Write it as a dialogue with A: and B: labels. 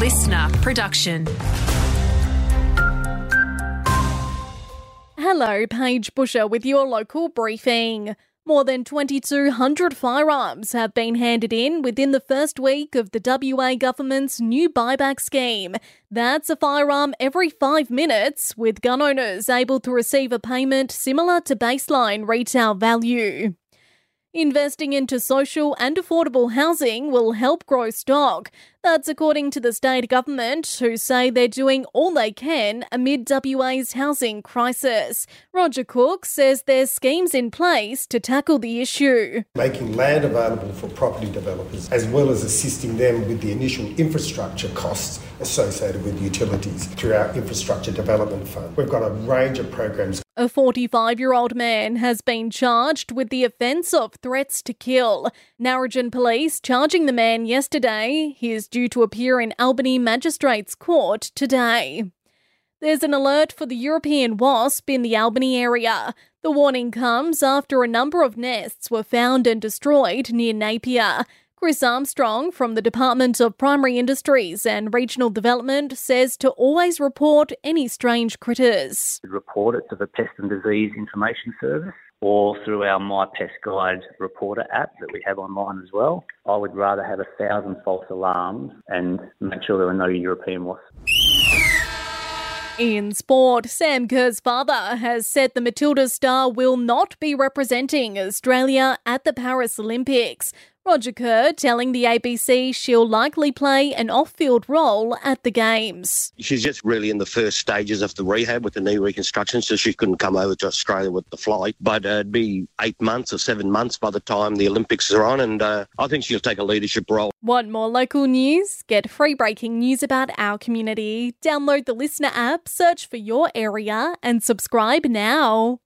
A: LiSTNR production.
B: Hello, Paige Busher with your local briefing. More than 2,200 firearms have been handed in within the first week of the WA government's new buyback scheme. That's a firearm every five minutes, with gun owners able to receive a payment similar to baseline retail value. Investing into social and affordable housing will help grow stock. That's according to the state government, who say they're doing all they can amid WA's housing crisis. Roger Cook says there's schemes in place to tackle the issue.
C: Making land available for property developers, as well as assisting them with the initial infrastructure costs associated with utilities through our Infrastructure Development Fund. We've got a range of programs
B: a 45 year old man has been charged with the offence of threats to kill. Narrogin police charging the man yesterday. He is due to appear in Albany Magistrates Court today. There's an alert for the European wasp in the Albany area. The warning comes after a number of nests were found and destroyed near Napier. Chris Armstrong from the Department of Primary Industries and Regional Development says to always report any strange critters.
D: Report it to the Pest and Disease Information Service or through our My Pest Guide reporter app that we have online as well. I would rather have a thousand false alarms and make sure there are no European wasps.
B: In sport, Sam Kerr's father has said the Matilda star will not be representing Australia at the Paris Olympics. Roger Kerr telling the ABC she'll likely play an off field role at the Games.
E: She's just really in the first stages of the rehab with the knee reconstruction, so she couldn't come over to Australia with the flight. But uh, it'd be eight months or seven months by the time the Olympics are on, and uh, I think she'll take a leadership role.
B: Want more local news? Get free breaking news about our community. Download the LiSTNR app, search for your area, and subscribe now.